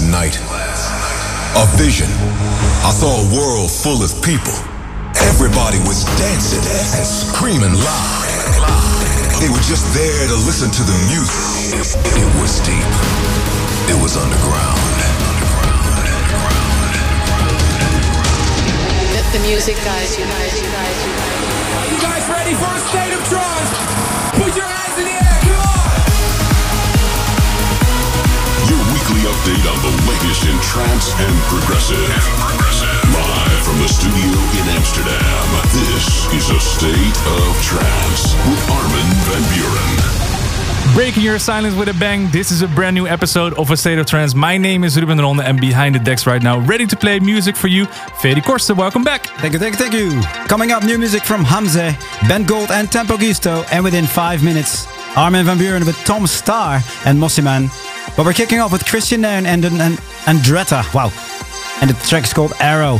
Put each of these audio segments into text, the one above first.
last night. A vision. I saw a world full of people. Everybody was dancing and screaming loud. They were just there to listen to the music. It was deep. It was underground. Let the music guide you. You guys ready for a state of trance? Put your Your update on the latest in trance and progressive. Live from the studio in Amsterdam, this is a state of trance with Armin van Buuren. Breaking your silence with a bang. This is a brand new episode of A State of Trance. My name is Ruben Ronde and behind the decks right now, ready to play music for you, Ferry Corsten. Welcome back. Thank you, thank you, thank you. Coming up, new music from Hamzeh, Ben Gold and Tempo Giusto. And within five minutes, Armin van Buuren with Tom Staar and Mosimann. But we're kicking off with Kristian Nairn and, and, and Andretta. Wow. And the track is called Arrow.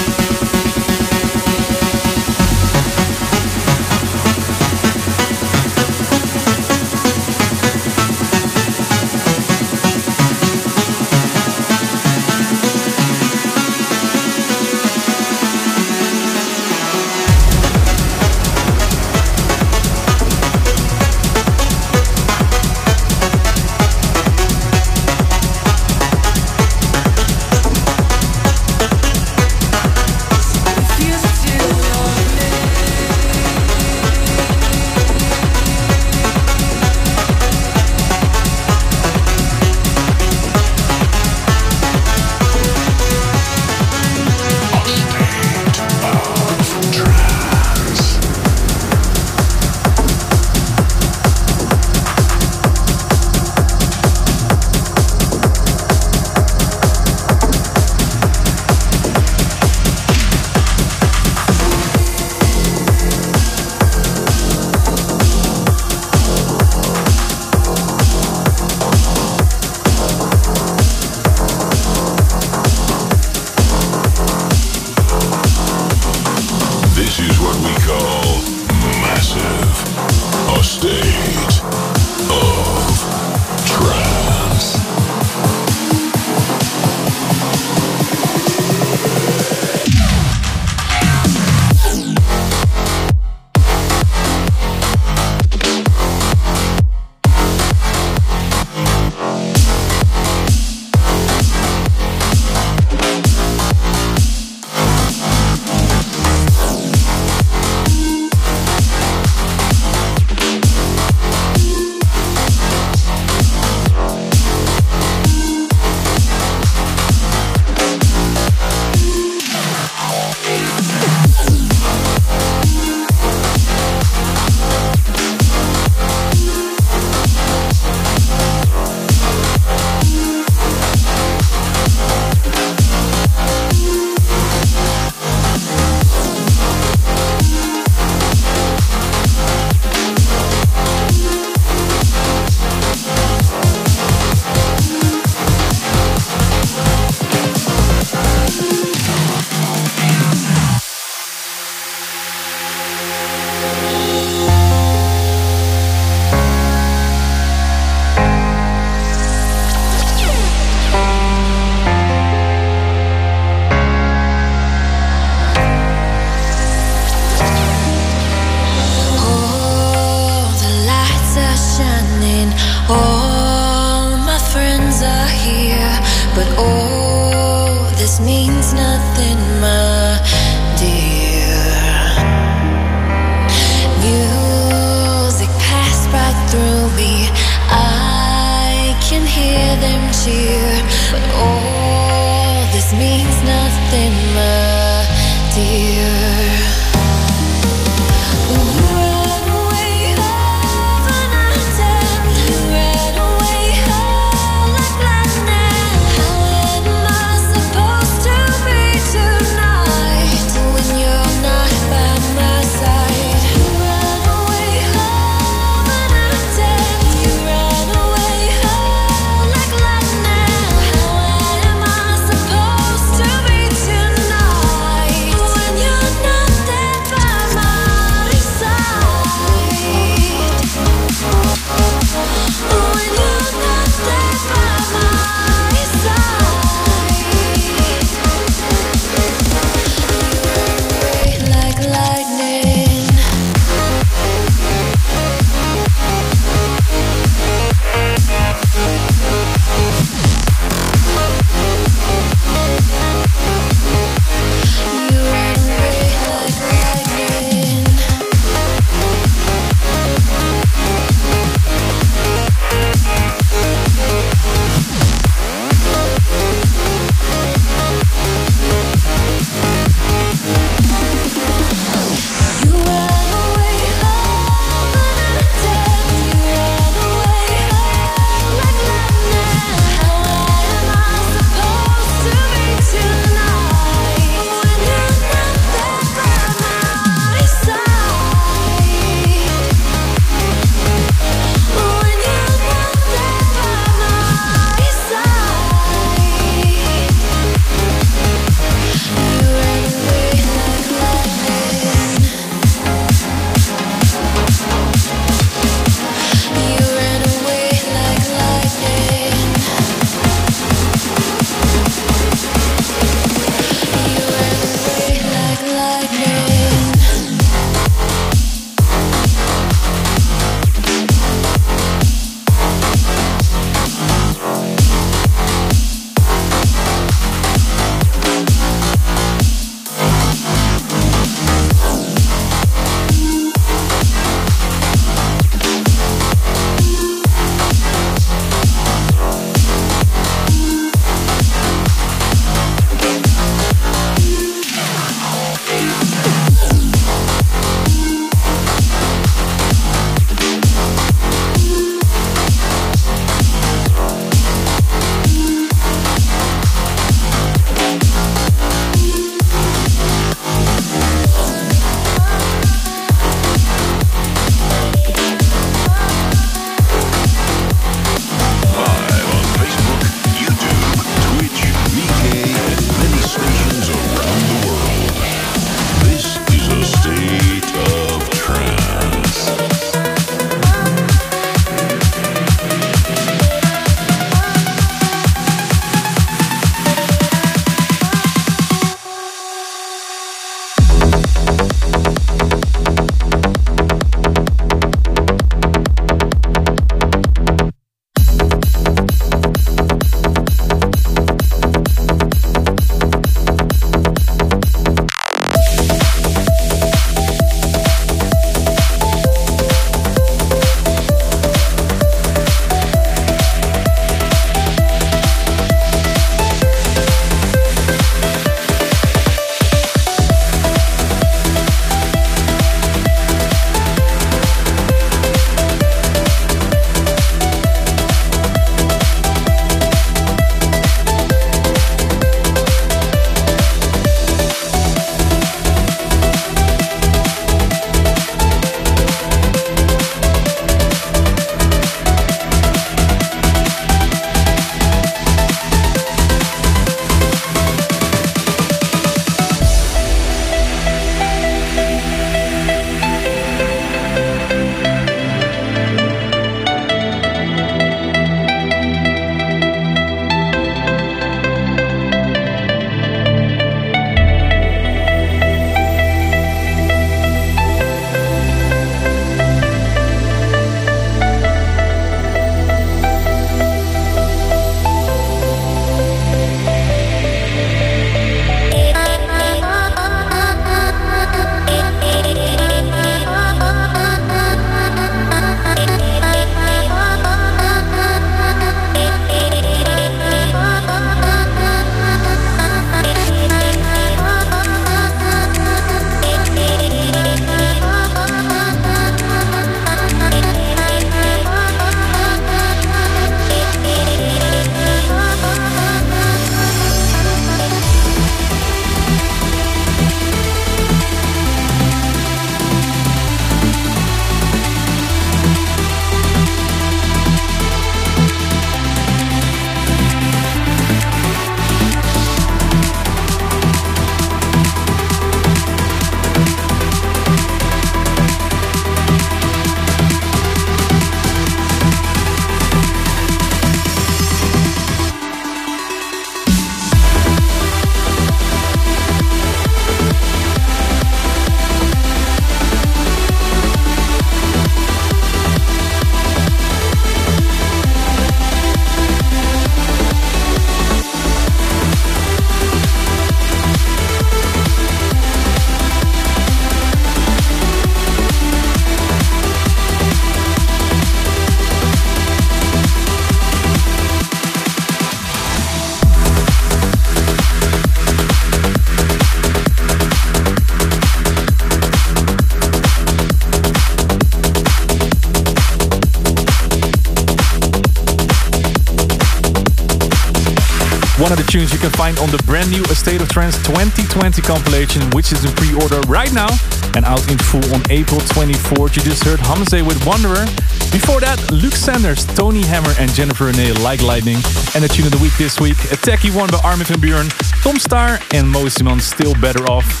Tunes you can find on the brand new A State of Trance 2020 compilation, which is in pre-order right now and out in full on April 24th. You just heard Hamzeh with Wanderer. Before that, Luke Sanders, Tony Hammer, and Jennifer Renee Like Lightning. And the tune of the week this week, a techie one by Armin van Buuren, Tom Staar, and Mosimann, Still Better Off.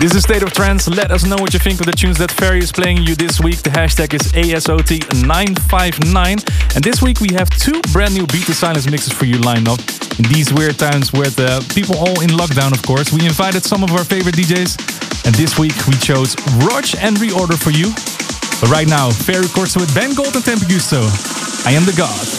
This is State of Trance. Let us know what you think of the tunes that Ferry is playing you this week. The hashtag is ASOT959. And this week we have two brand new Beat the Silence mixes for you lined up. In these weird times with uh, people all in lockdown, of course, we invited some of our favorite DJs. And this week we chose Rog and Reorder for you. But right now, Ferry Corsten with Ben Gold and Tempo Giusto. I am the God.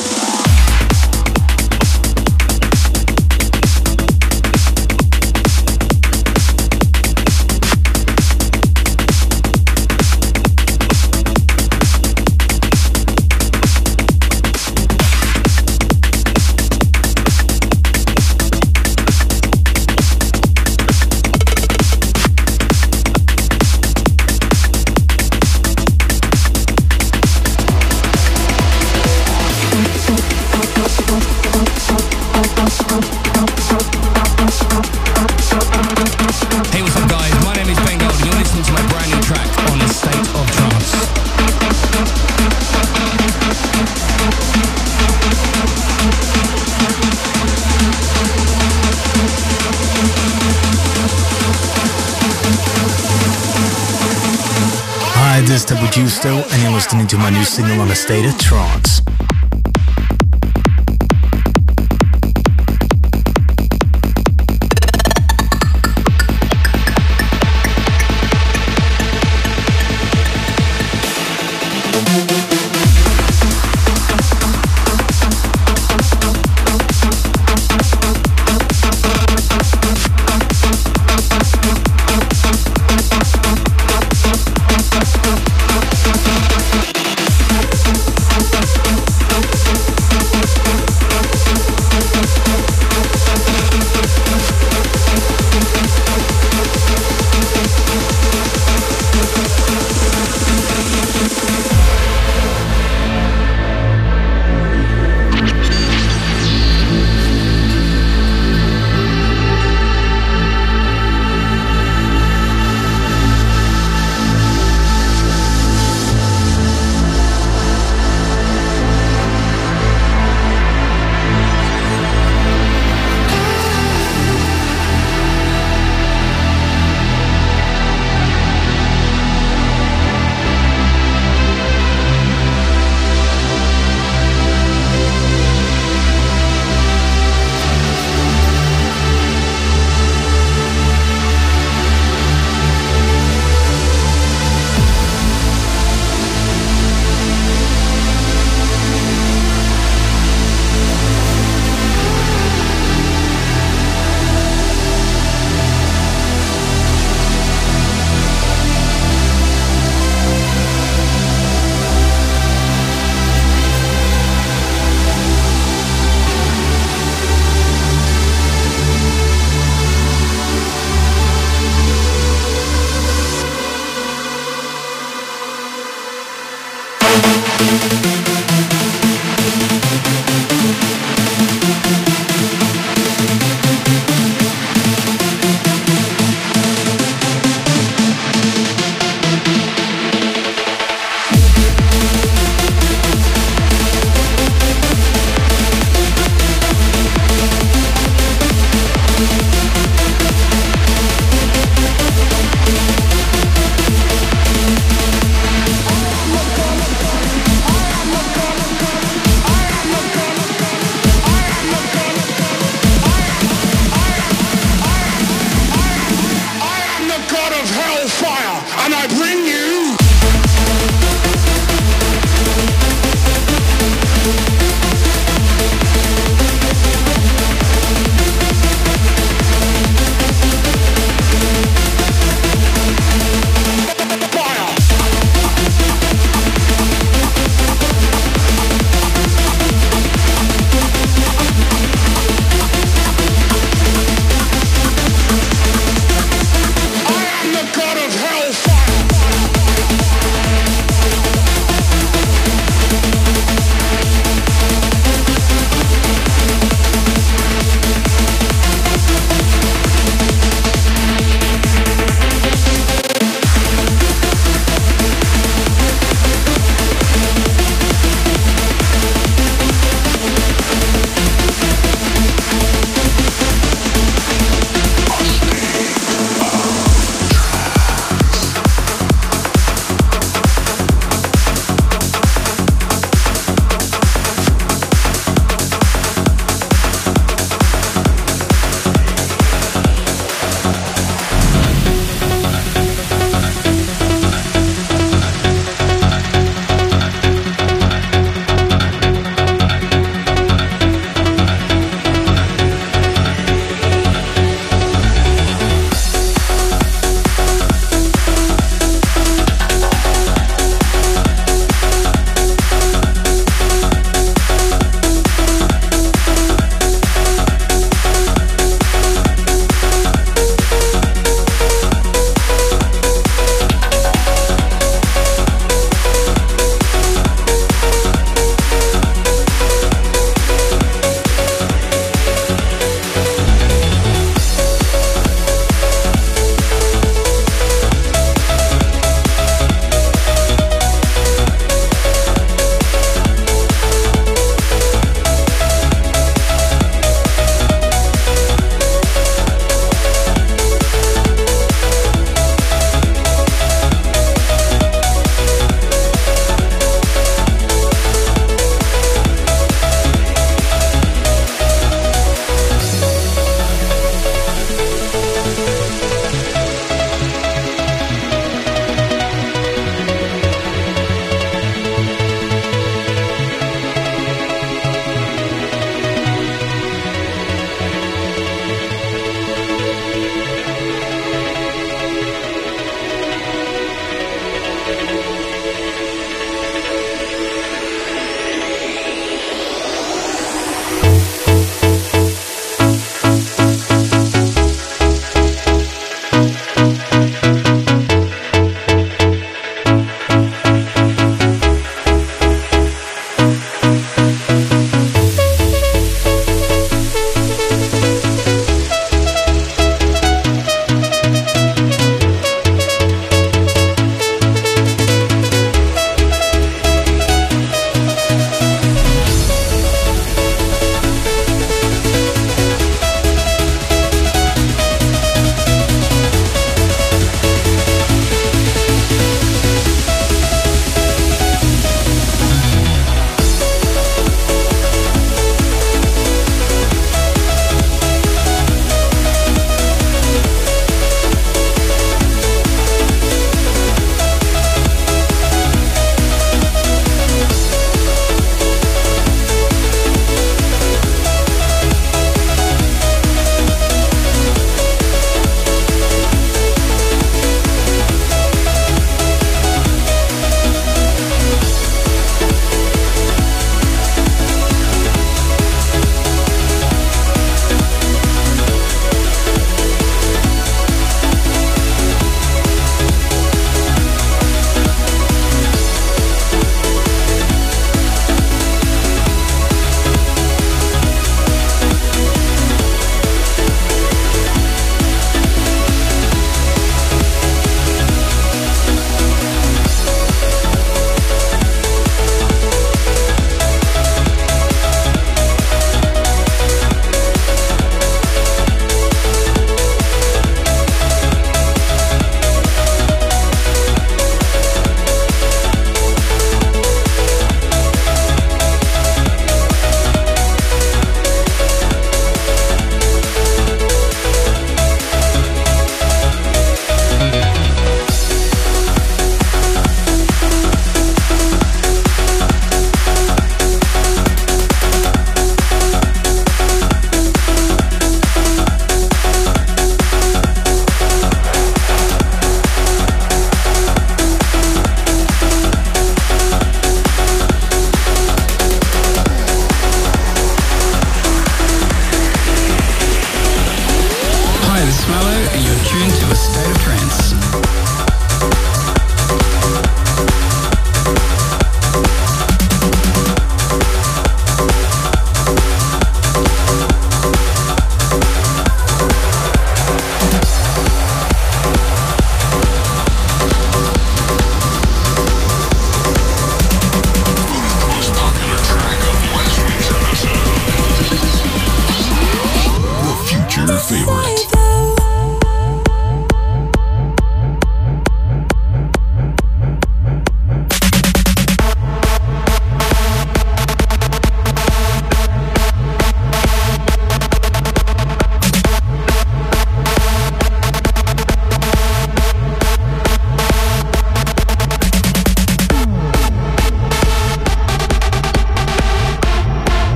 Listening to my new single on the State of Trance.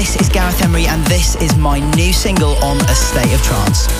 This is Gareth Emery, and this is my new single on A State of Trance.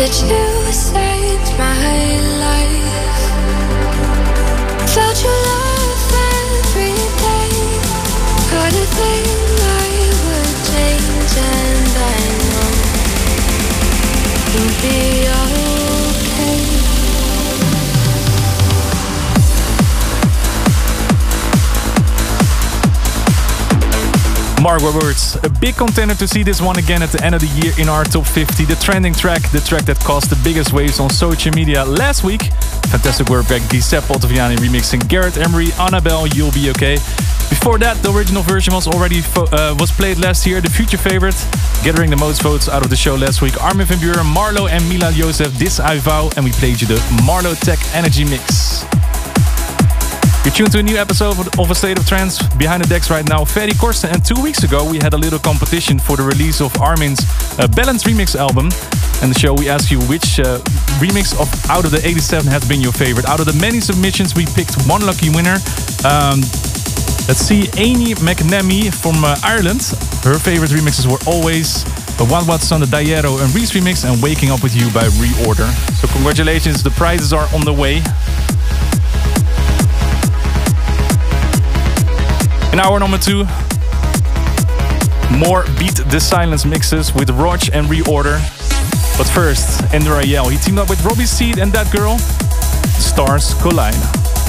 That you saved Mark Roberts, a big contender to see this one again at the end of the year in our top 50. The trending track, the track that caused the biggest waves on social media last week. Fantastic work by Giuseppe Ottaviani remixing Gareth Emery, Annabelle, You'll Be Okay. Before that, the original version was already uh, was played last year, the future favorite, gathering the most votes out of the show last week. Armin van Buuren, Marlo and Milan Joseph, This I Vow, and we played you the Marlo Tech Energy Mix. You're tuned to a new episode of- A State of Trance behind the decks right now. Ferry Corsten, and two weeks ago we had a little competition for the release of Armin's uh, Balance remix album. And the show we asked you which uh, remix of out of the 87 has been your favorite. Out of the many submissions, we picked one lucky winner. Um, let's see, Amy McNamee from uh, Ireland. Her favorite remixes were always uh, One What's on the Diero and Reese remix and Waking Up with You by Reorder. So congratulations, the prizes are on the way. In hour number two, more Beat the Silence mixes with Rodg and Reorder. But first, Andrew Rayel, he teamed up with Robbie Seed and that girl. Stars Collide.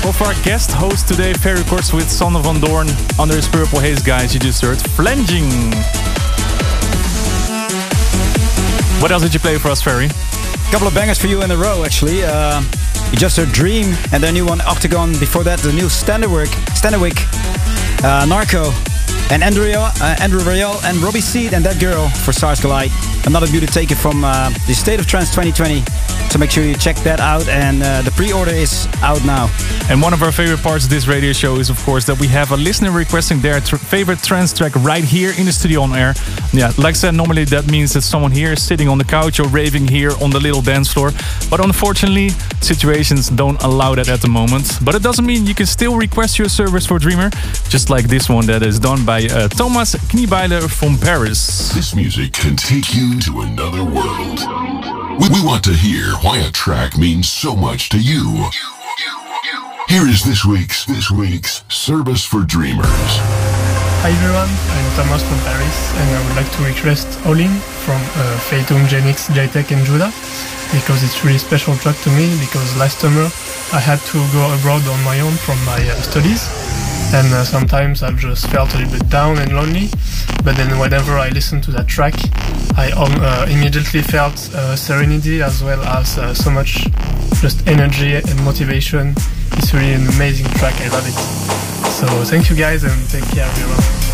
Up of our guest host today, Ferry Records with Sander van Doorn. under his Purple Haze guys. You just heard Flanging. What else did you play for us, Ferry? A couple of bangers for you in a row, actually. Uh, you just heard Dream, and then new one Octagon. Before that, the new Standerwick, Standerwick, uh, Narco, and Andrew, uh, Andrew Rayel and Robbie Seed and That Girl for Collide. Another beauty taken from uh, the State of Trance 2020. So make sure you check that out, and uh, the pre-order is out now. And one of our favorite parts of this radio show is, of course, that we have a listener requesting their tr- favorite trance track right here in the studio on air. Yeah, like I said, normally that means that someone here is sitting on the couch or raving here on the little dance floor. But unfortunately, situations don't allow that at the moment. But it doesn't mean you can still request your service for Dreamer, just like this one that is done by uh, Thomas Kniebeiler from Paris. This music can take you to another world. We, we want to hear why a track means so much to you. Here is this week's this week's service for dreamers. Hi everyone, I'm Thomas from Paris and I would like to request All In from uh, Fatum, Genix, JTech and Judah because it's really special track to me because last summer I had to go abroad on my own from my uh, studies and uh, sometimes I've just felt a little bit down and lonely but then whenever I listened to that track I um, uh, immediately felt uh, serenity as well as uh, so much just energy and motivation. It's really an amazing track I love it. So thank you guys and take care everyone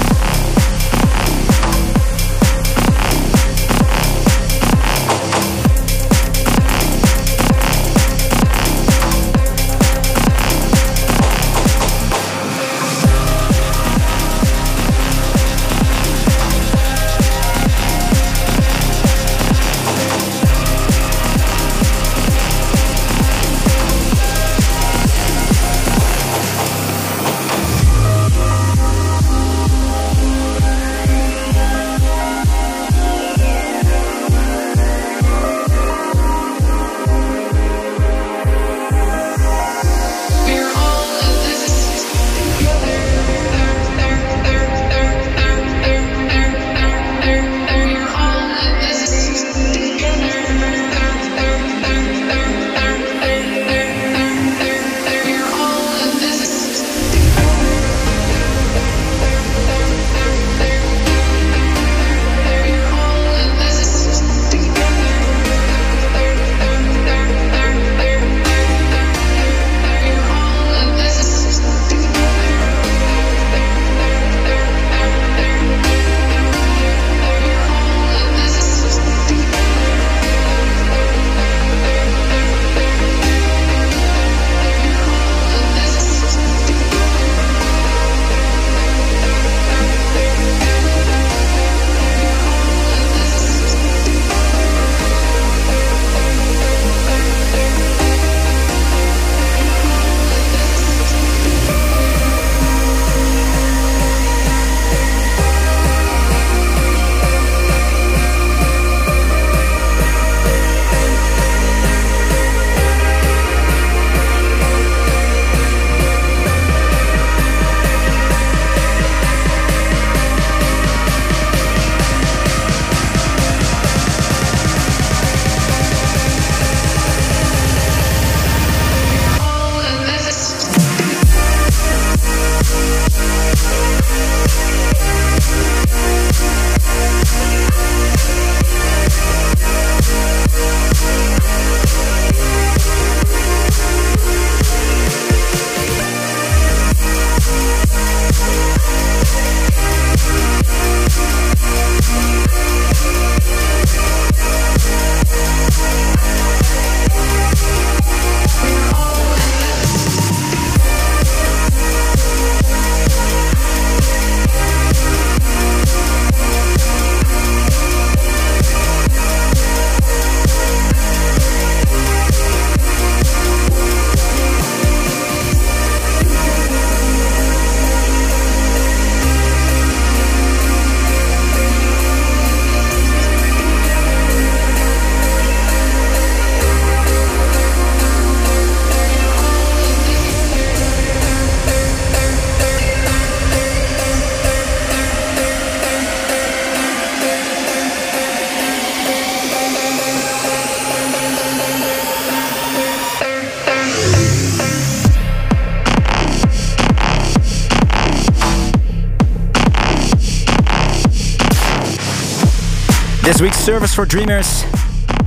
Service for Dreamers,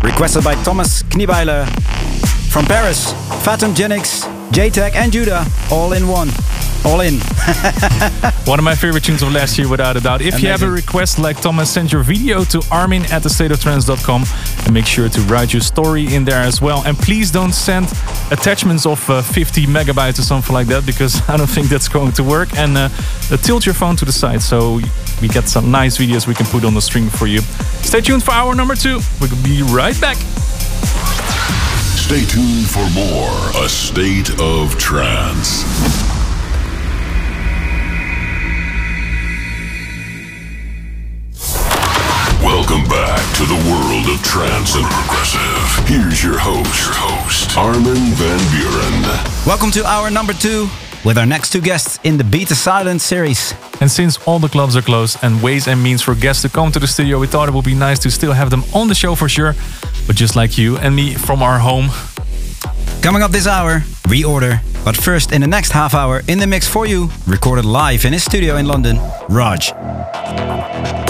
requested by Thomas Kniebeiler from Paris, Fatum Genix, JTech and Judah, all in one. All in. One of my favorite tunes of last year, without a doubt. If you have a request like Thomas, send your video to armin at thestateoftrance.com and make sure to write your story in there as well. And please don't send attachments of uh, 50 megabytes or something like that because I don't think that's going to work. And uh, uh, tilt your phone to the side so we get some nice videos we can put on the stream for you. Stay tuned for hour number two. We'll be right back. Stay tuned for more A State of Trance. Welcome back to the world of trance and progressive. Here's your host, your host, Armin van Buuren. Welcome to hour number two with our next two guests in the Beat the Silence series. And since all the clubs are closed and ways and means for guests to come to the studio, we thought it would be nice to still have them on the show for sure. But just like you and me from our home, Coming up this hour, reorder. But first, in the next half hour, in the mix for you, recorded live in his studio in London, Rodg.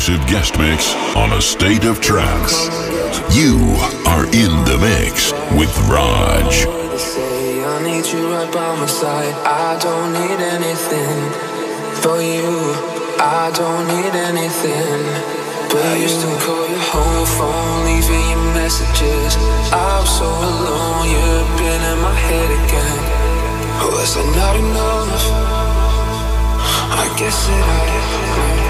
Exclusive guest mix on A State of Trance. You are in the mix with Rodg. I need you right by my side. I don't need anything for you. I don't need anything. But I used to call your home phone, leaving you messages. I'm so alone, you've been in my head again. Is that not enough? I guess it is.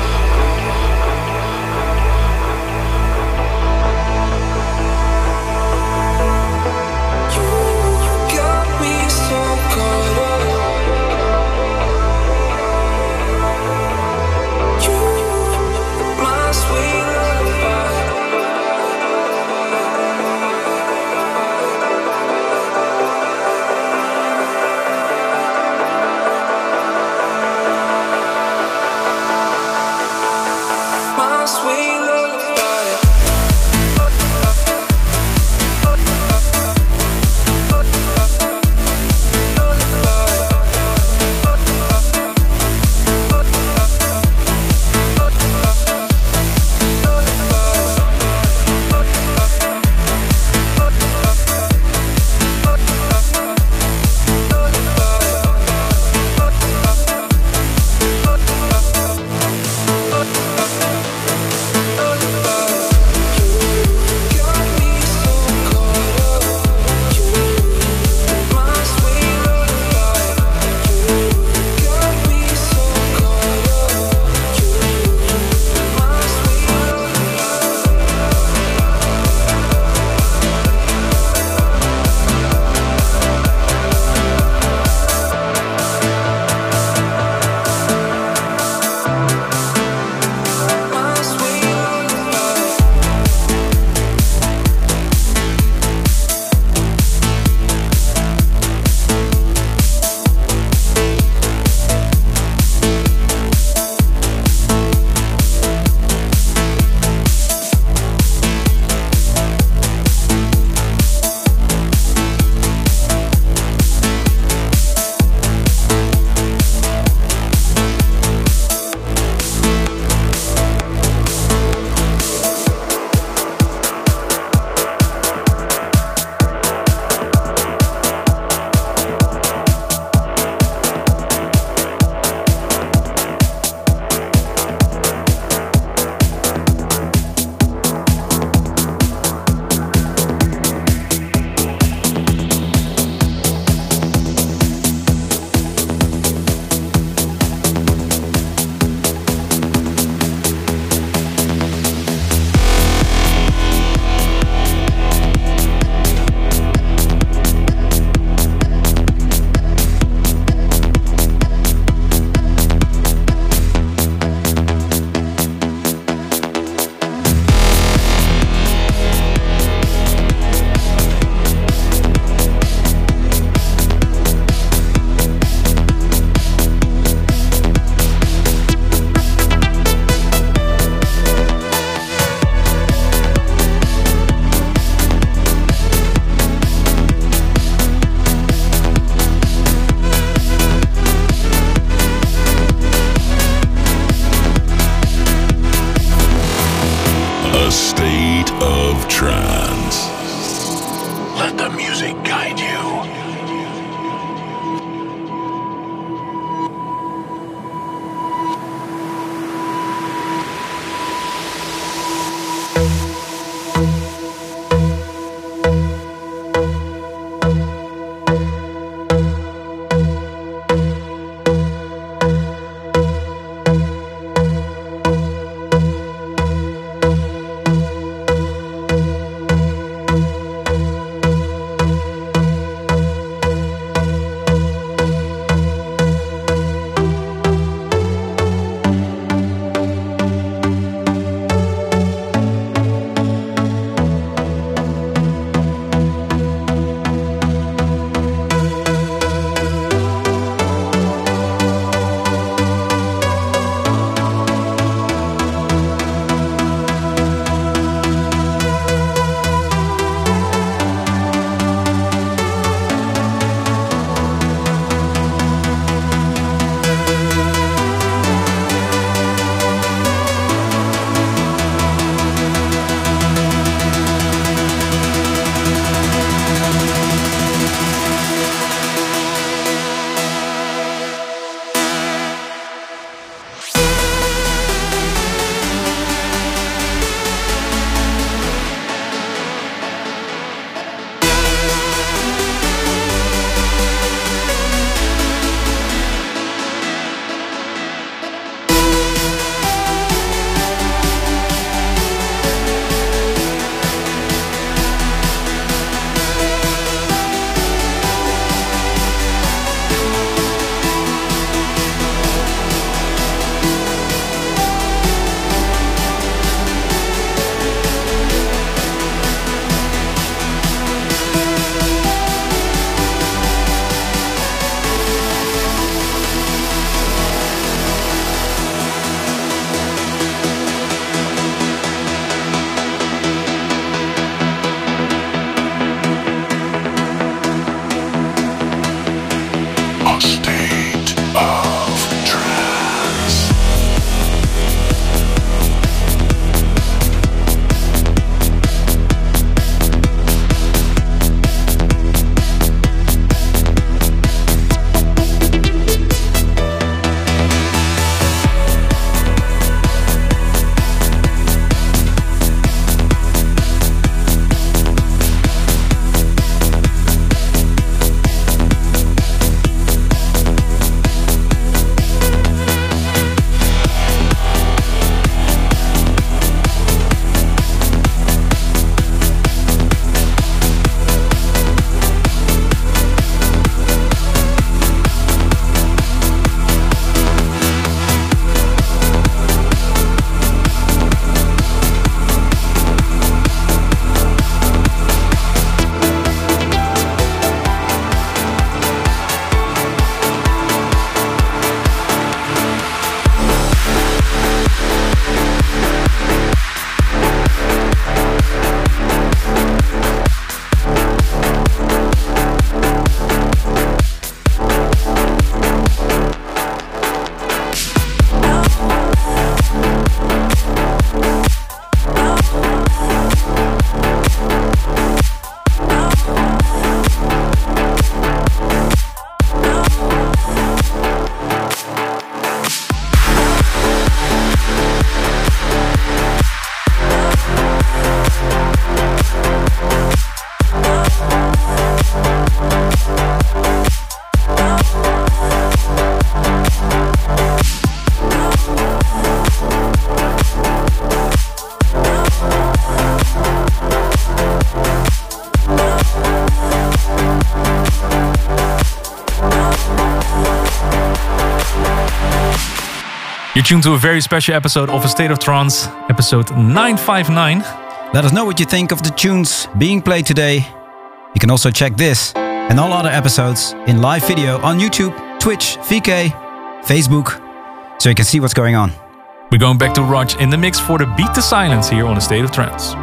You're tuned to a very special episode of A State of Trance, episode 959. Let us know what you think of the tunes being played today. You can also check this and all other episodes in live video on YouTube, Twitch, VK, Facebook, so you can see what's going on. We're going back to Rodg in the mix for the Beat the Silence here on A State of Trance.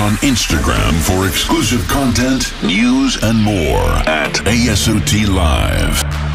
On Instagram for exclusive content, news, and more at ASOT Live.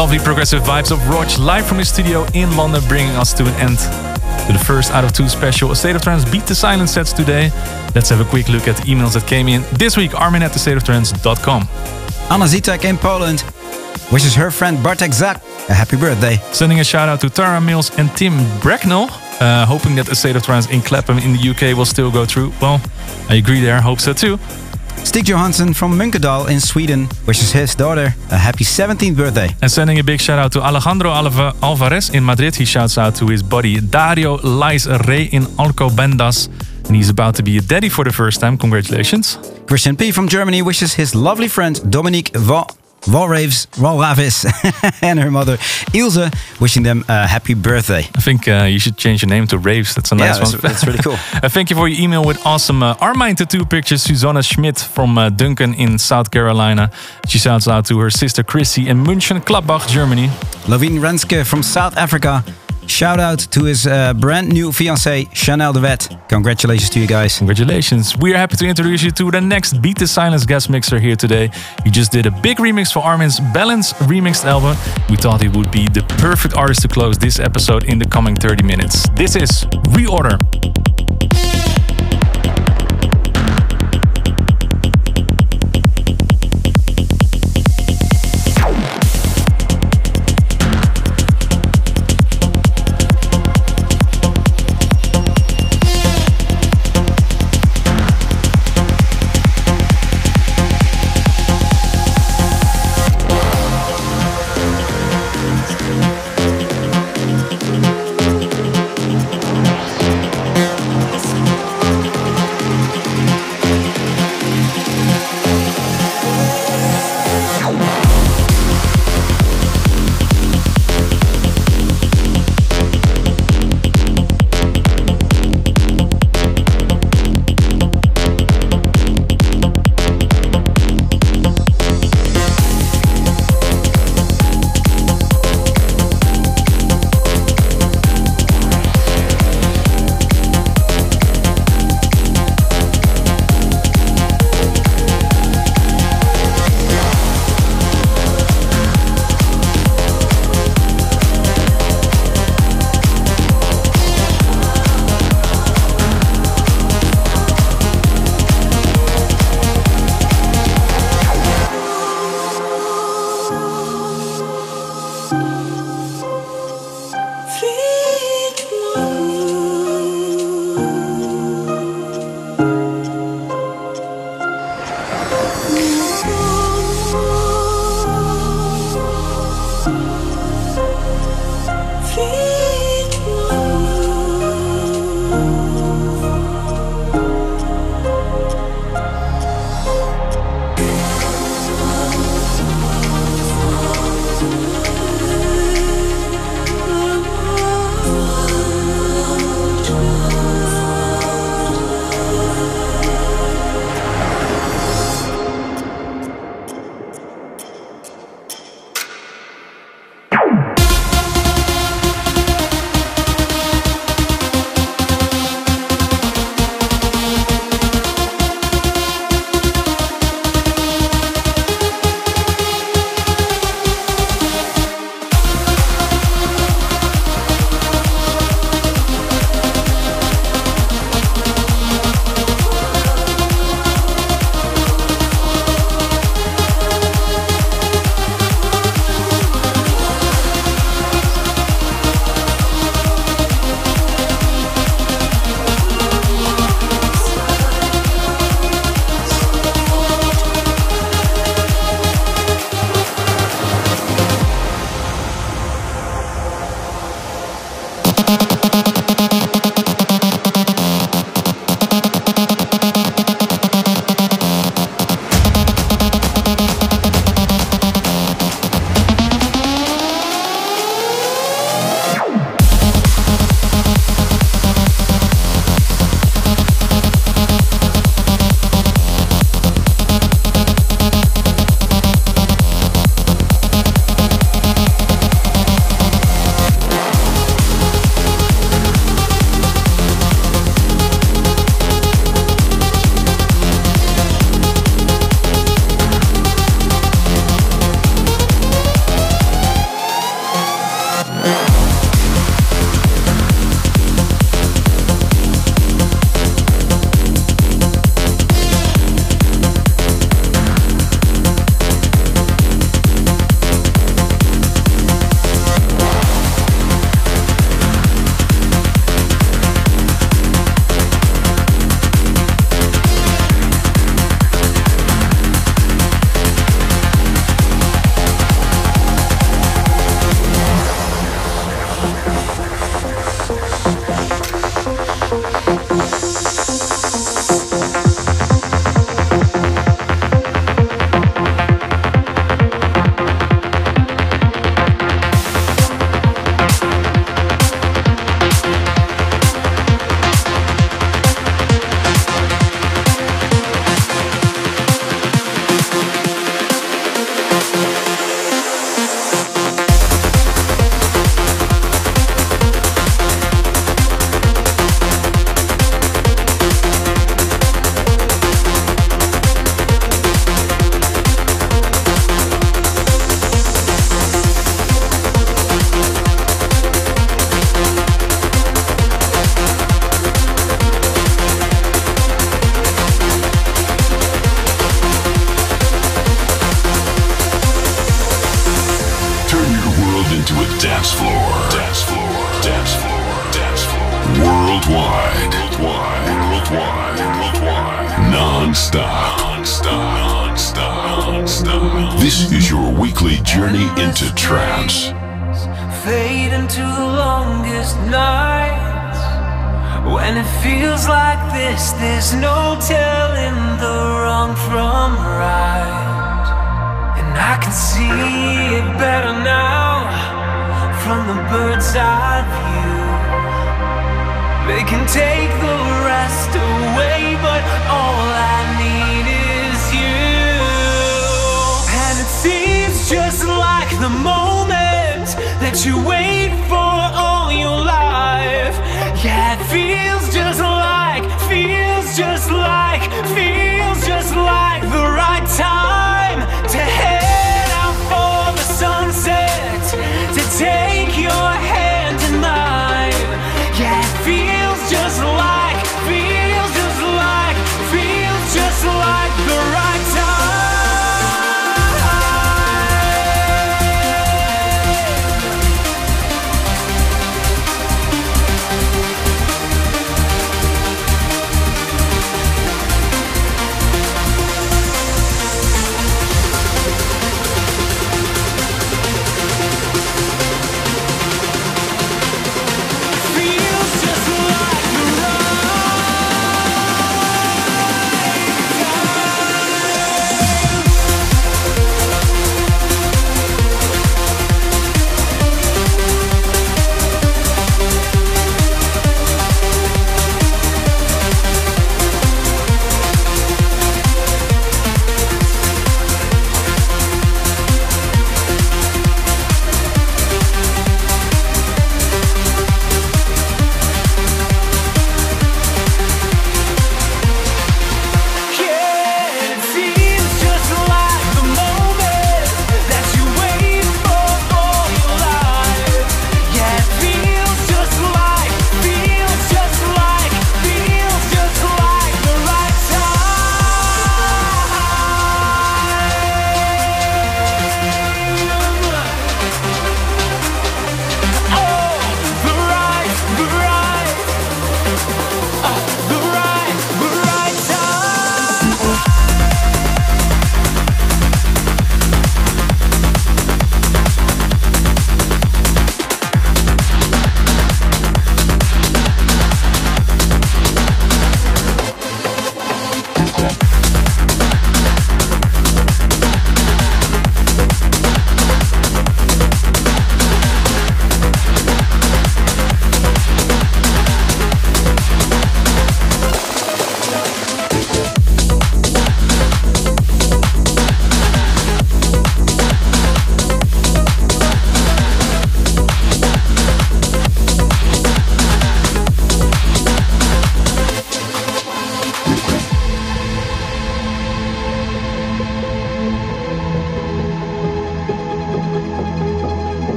Lovely progressive vibes of Rodg live from his studio in London, bringing us to an end to the first out of two special A State of Trance Beat the Silence sets today. Let's have a quick look at the emails that came in this week. Armin at thestateoftrance.com. Anna Zitek in Poland wishes her friend Bartek Zak a happy birthday. Sending a shout out to Tara Mills and Tim Brecknell, uh, hoping that A State of Trance in Clapham in the UK will still go through. Well, I agree there, hope so too. Stig Johansson from Munkedal in Sweden wishes his daughter a happy 17th birthday. And sending a big shout out to Alejandro Alvarez in Madrid. He shouts out to his buddy Dario Lais Rey in Alcobendas. And he's about to be a daddy for the first time. Congratulations. Christian P. from Germany wishes his lovely friend Dominique Va- Walraves, Walravis and her mother Ilse wishing them a happy birthday. I think uh, you should change your name to Raves. That's a Yeah, nice that's- one. that's really cool. uh, thank you for your email with awesome uh, Armine tattoo pictures. Susanna Schmidt from uh, Duncan in South Carolina. She shouts out to her sister Chrissy in Mönchengladbach, Germany. Lavine Renske from South Africa. Shout out to his uh, brand new fiancée, Chanel de Wet. Congratulations to you guys. Congratulations. We are happy to introduce you to the next Beat the Silence guest mixer here today. We just did a big remix for Armin's Balance remixed album. We thought he would be the perfect artist to close this episode in the coming 30 minutes. This is Reorder.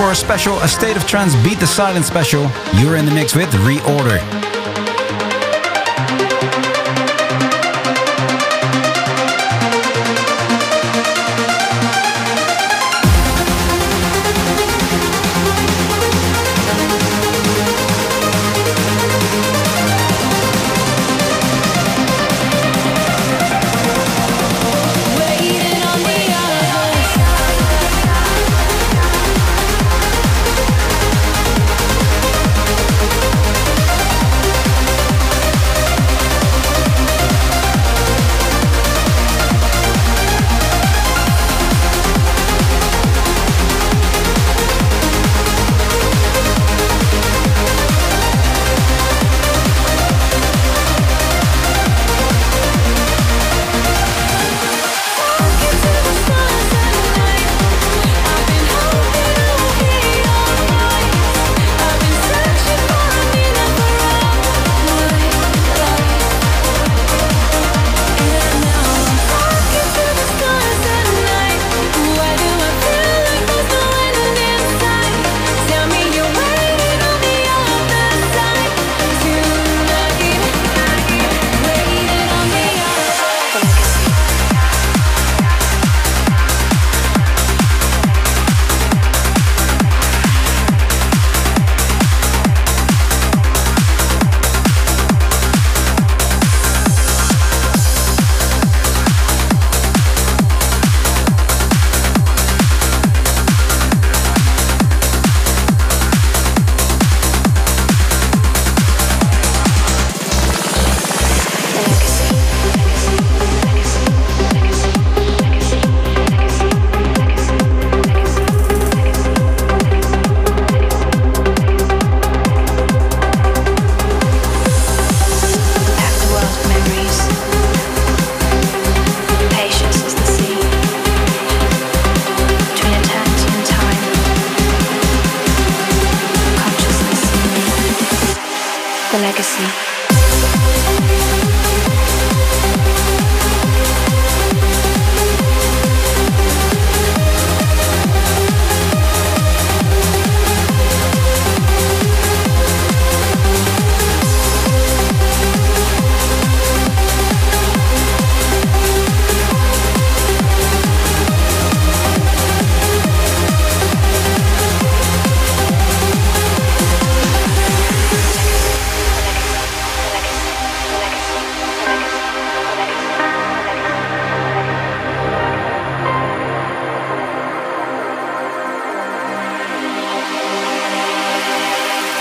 For a special A State of Trance Beat the Silence special, you're in the mix with Reorder.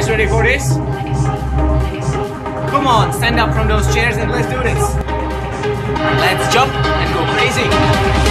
guys ready for this? Come on, stand up from those chairs and let's do this. Let's jump and go crazy.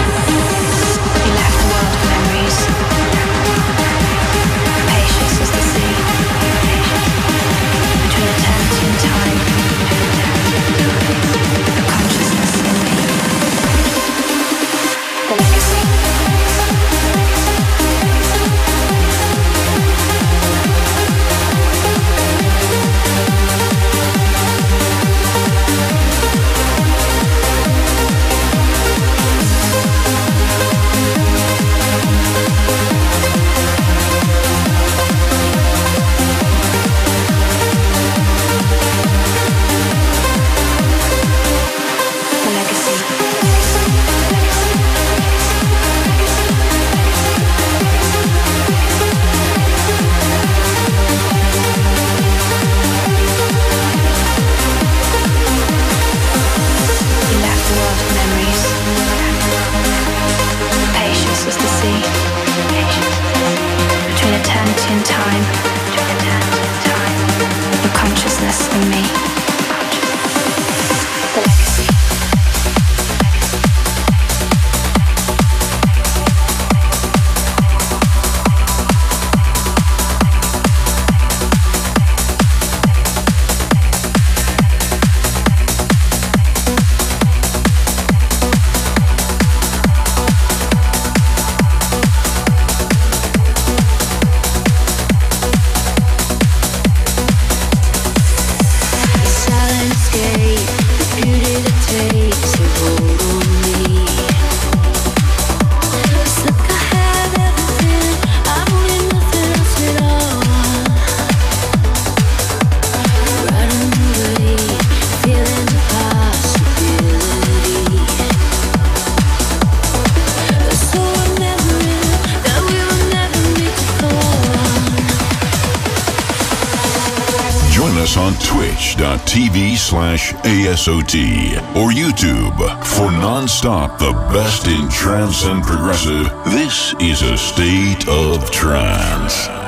slash ASOT or YouTube for nonstop the best in trance and progressive. This is a state of trance.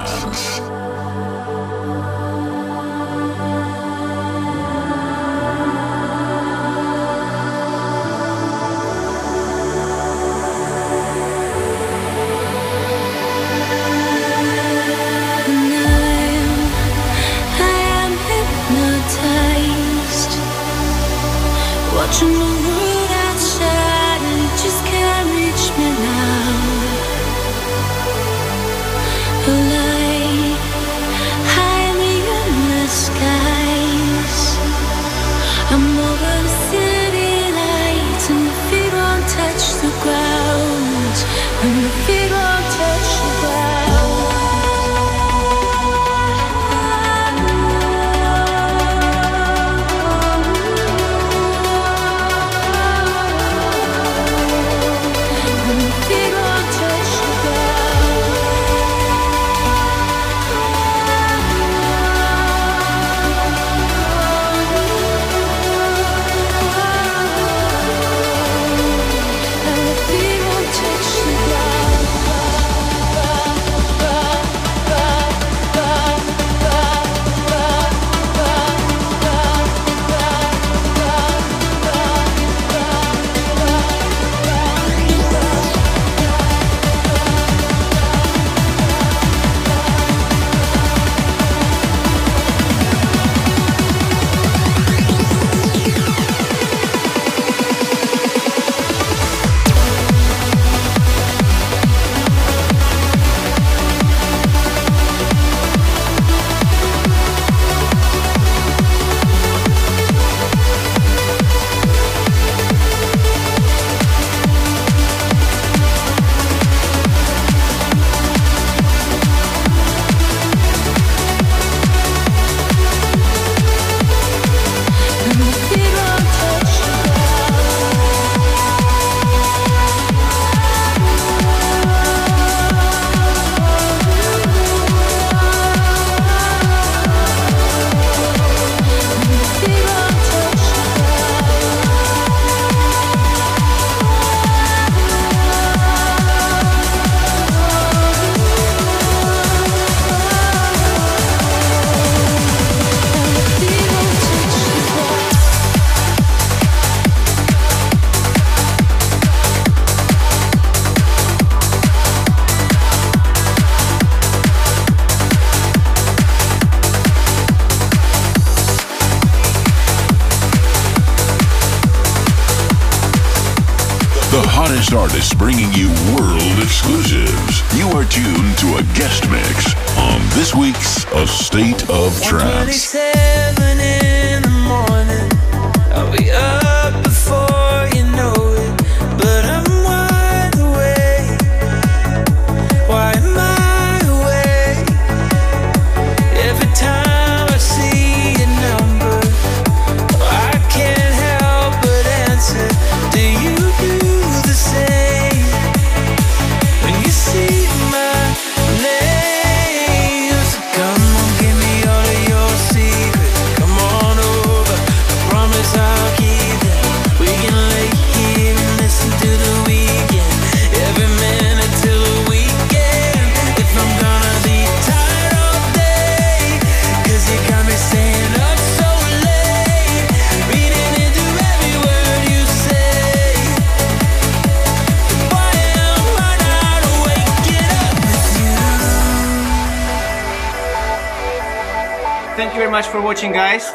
for watching, guys.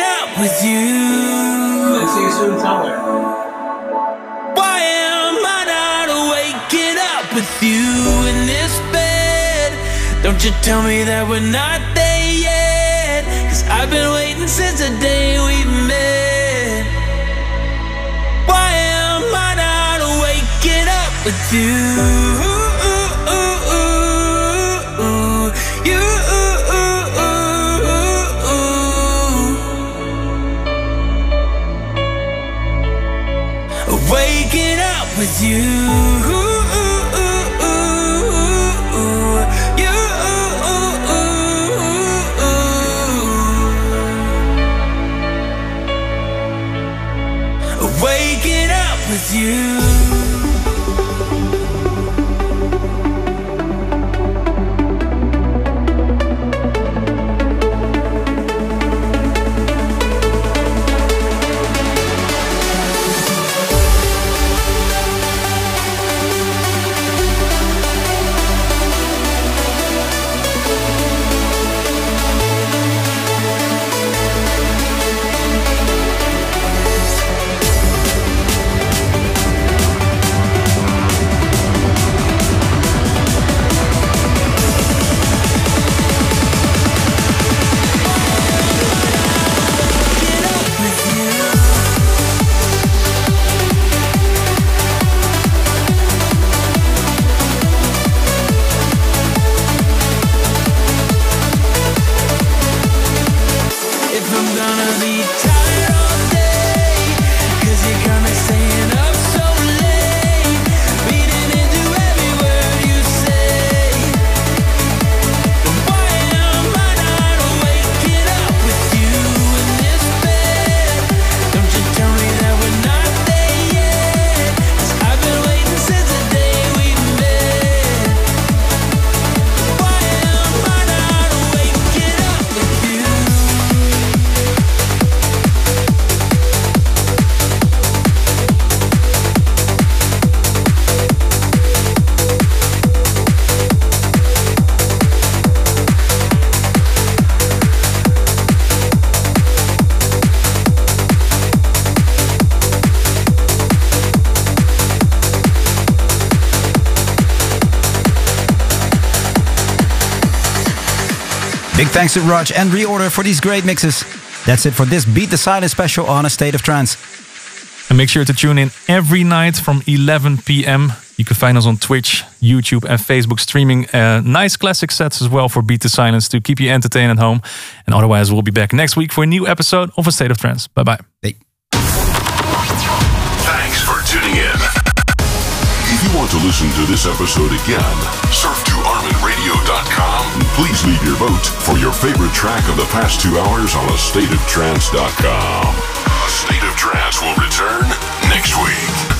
Up with you. See you soon. Why am I not waking up with you in this bed? Don't you tell me that we're not there yet. Cause I've been waiting since the day we met. Why am I not waking up with you? you. Thanks to Rodg and Reorder for these great mixes. That's it for this Beat the Silence special on A State of Trance. And make sure to tune in every night from 11 p.m. You can find us on Twitch, YouTube, and Facebook, streaming uh, nice classic sets as well for Beat the Silence to keep you entertained at home. And otherwise, we'll be back next week for a new episode of A State of Trance. Bye bye. Thanks for tuning in. If you want to listen to this episode again, surf to ArminRadio.com please leave your vote for your favorite track of the past two hours on AstateOfTrance.com. A State of Trance will return next week.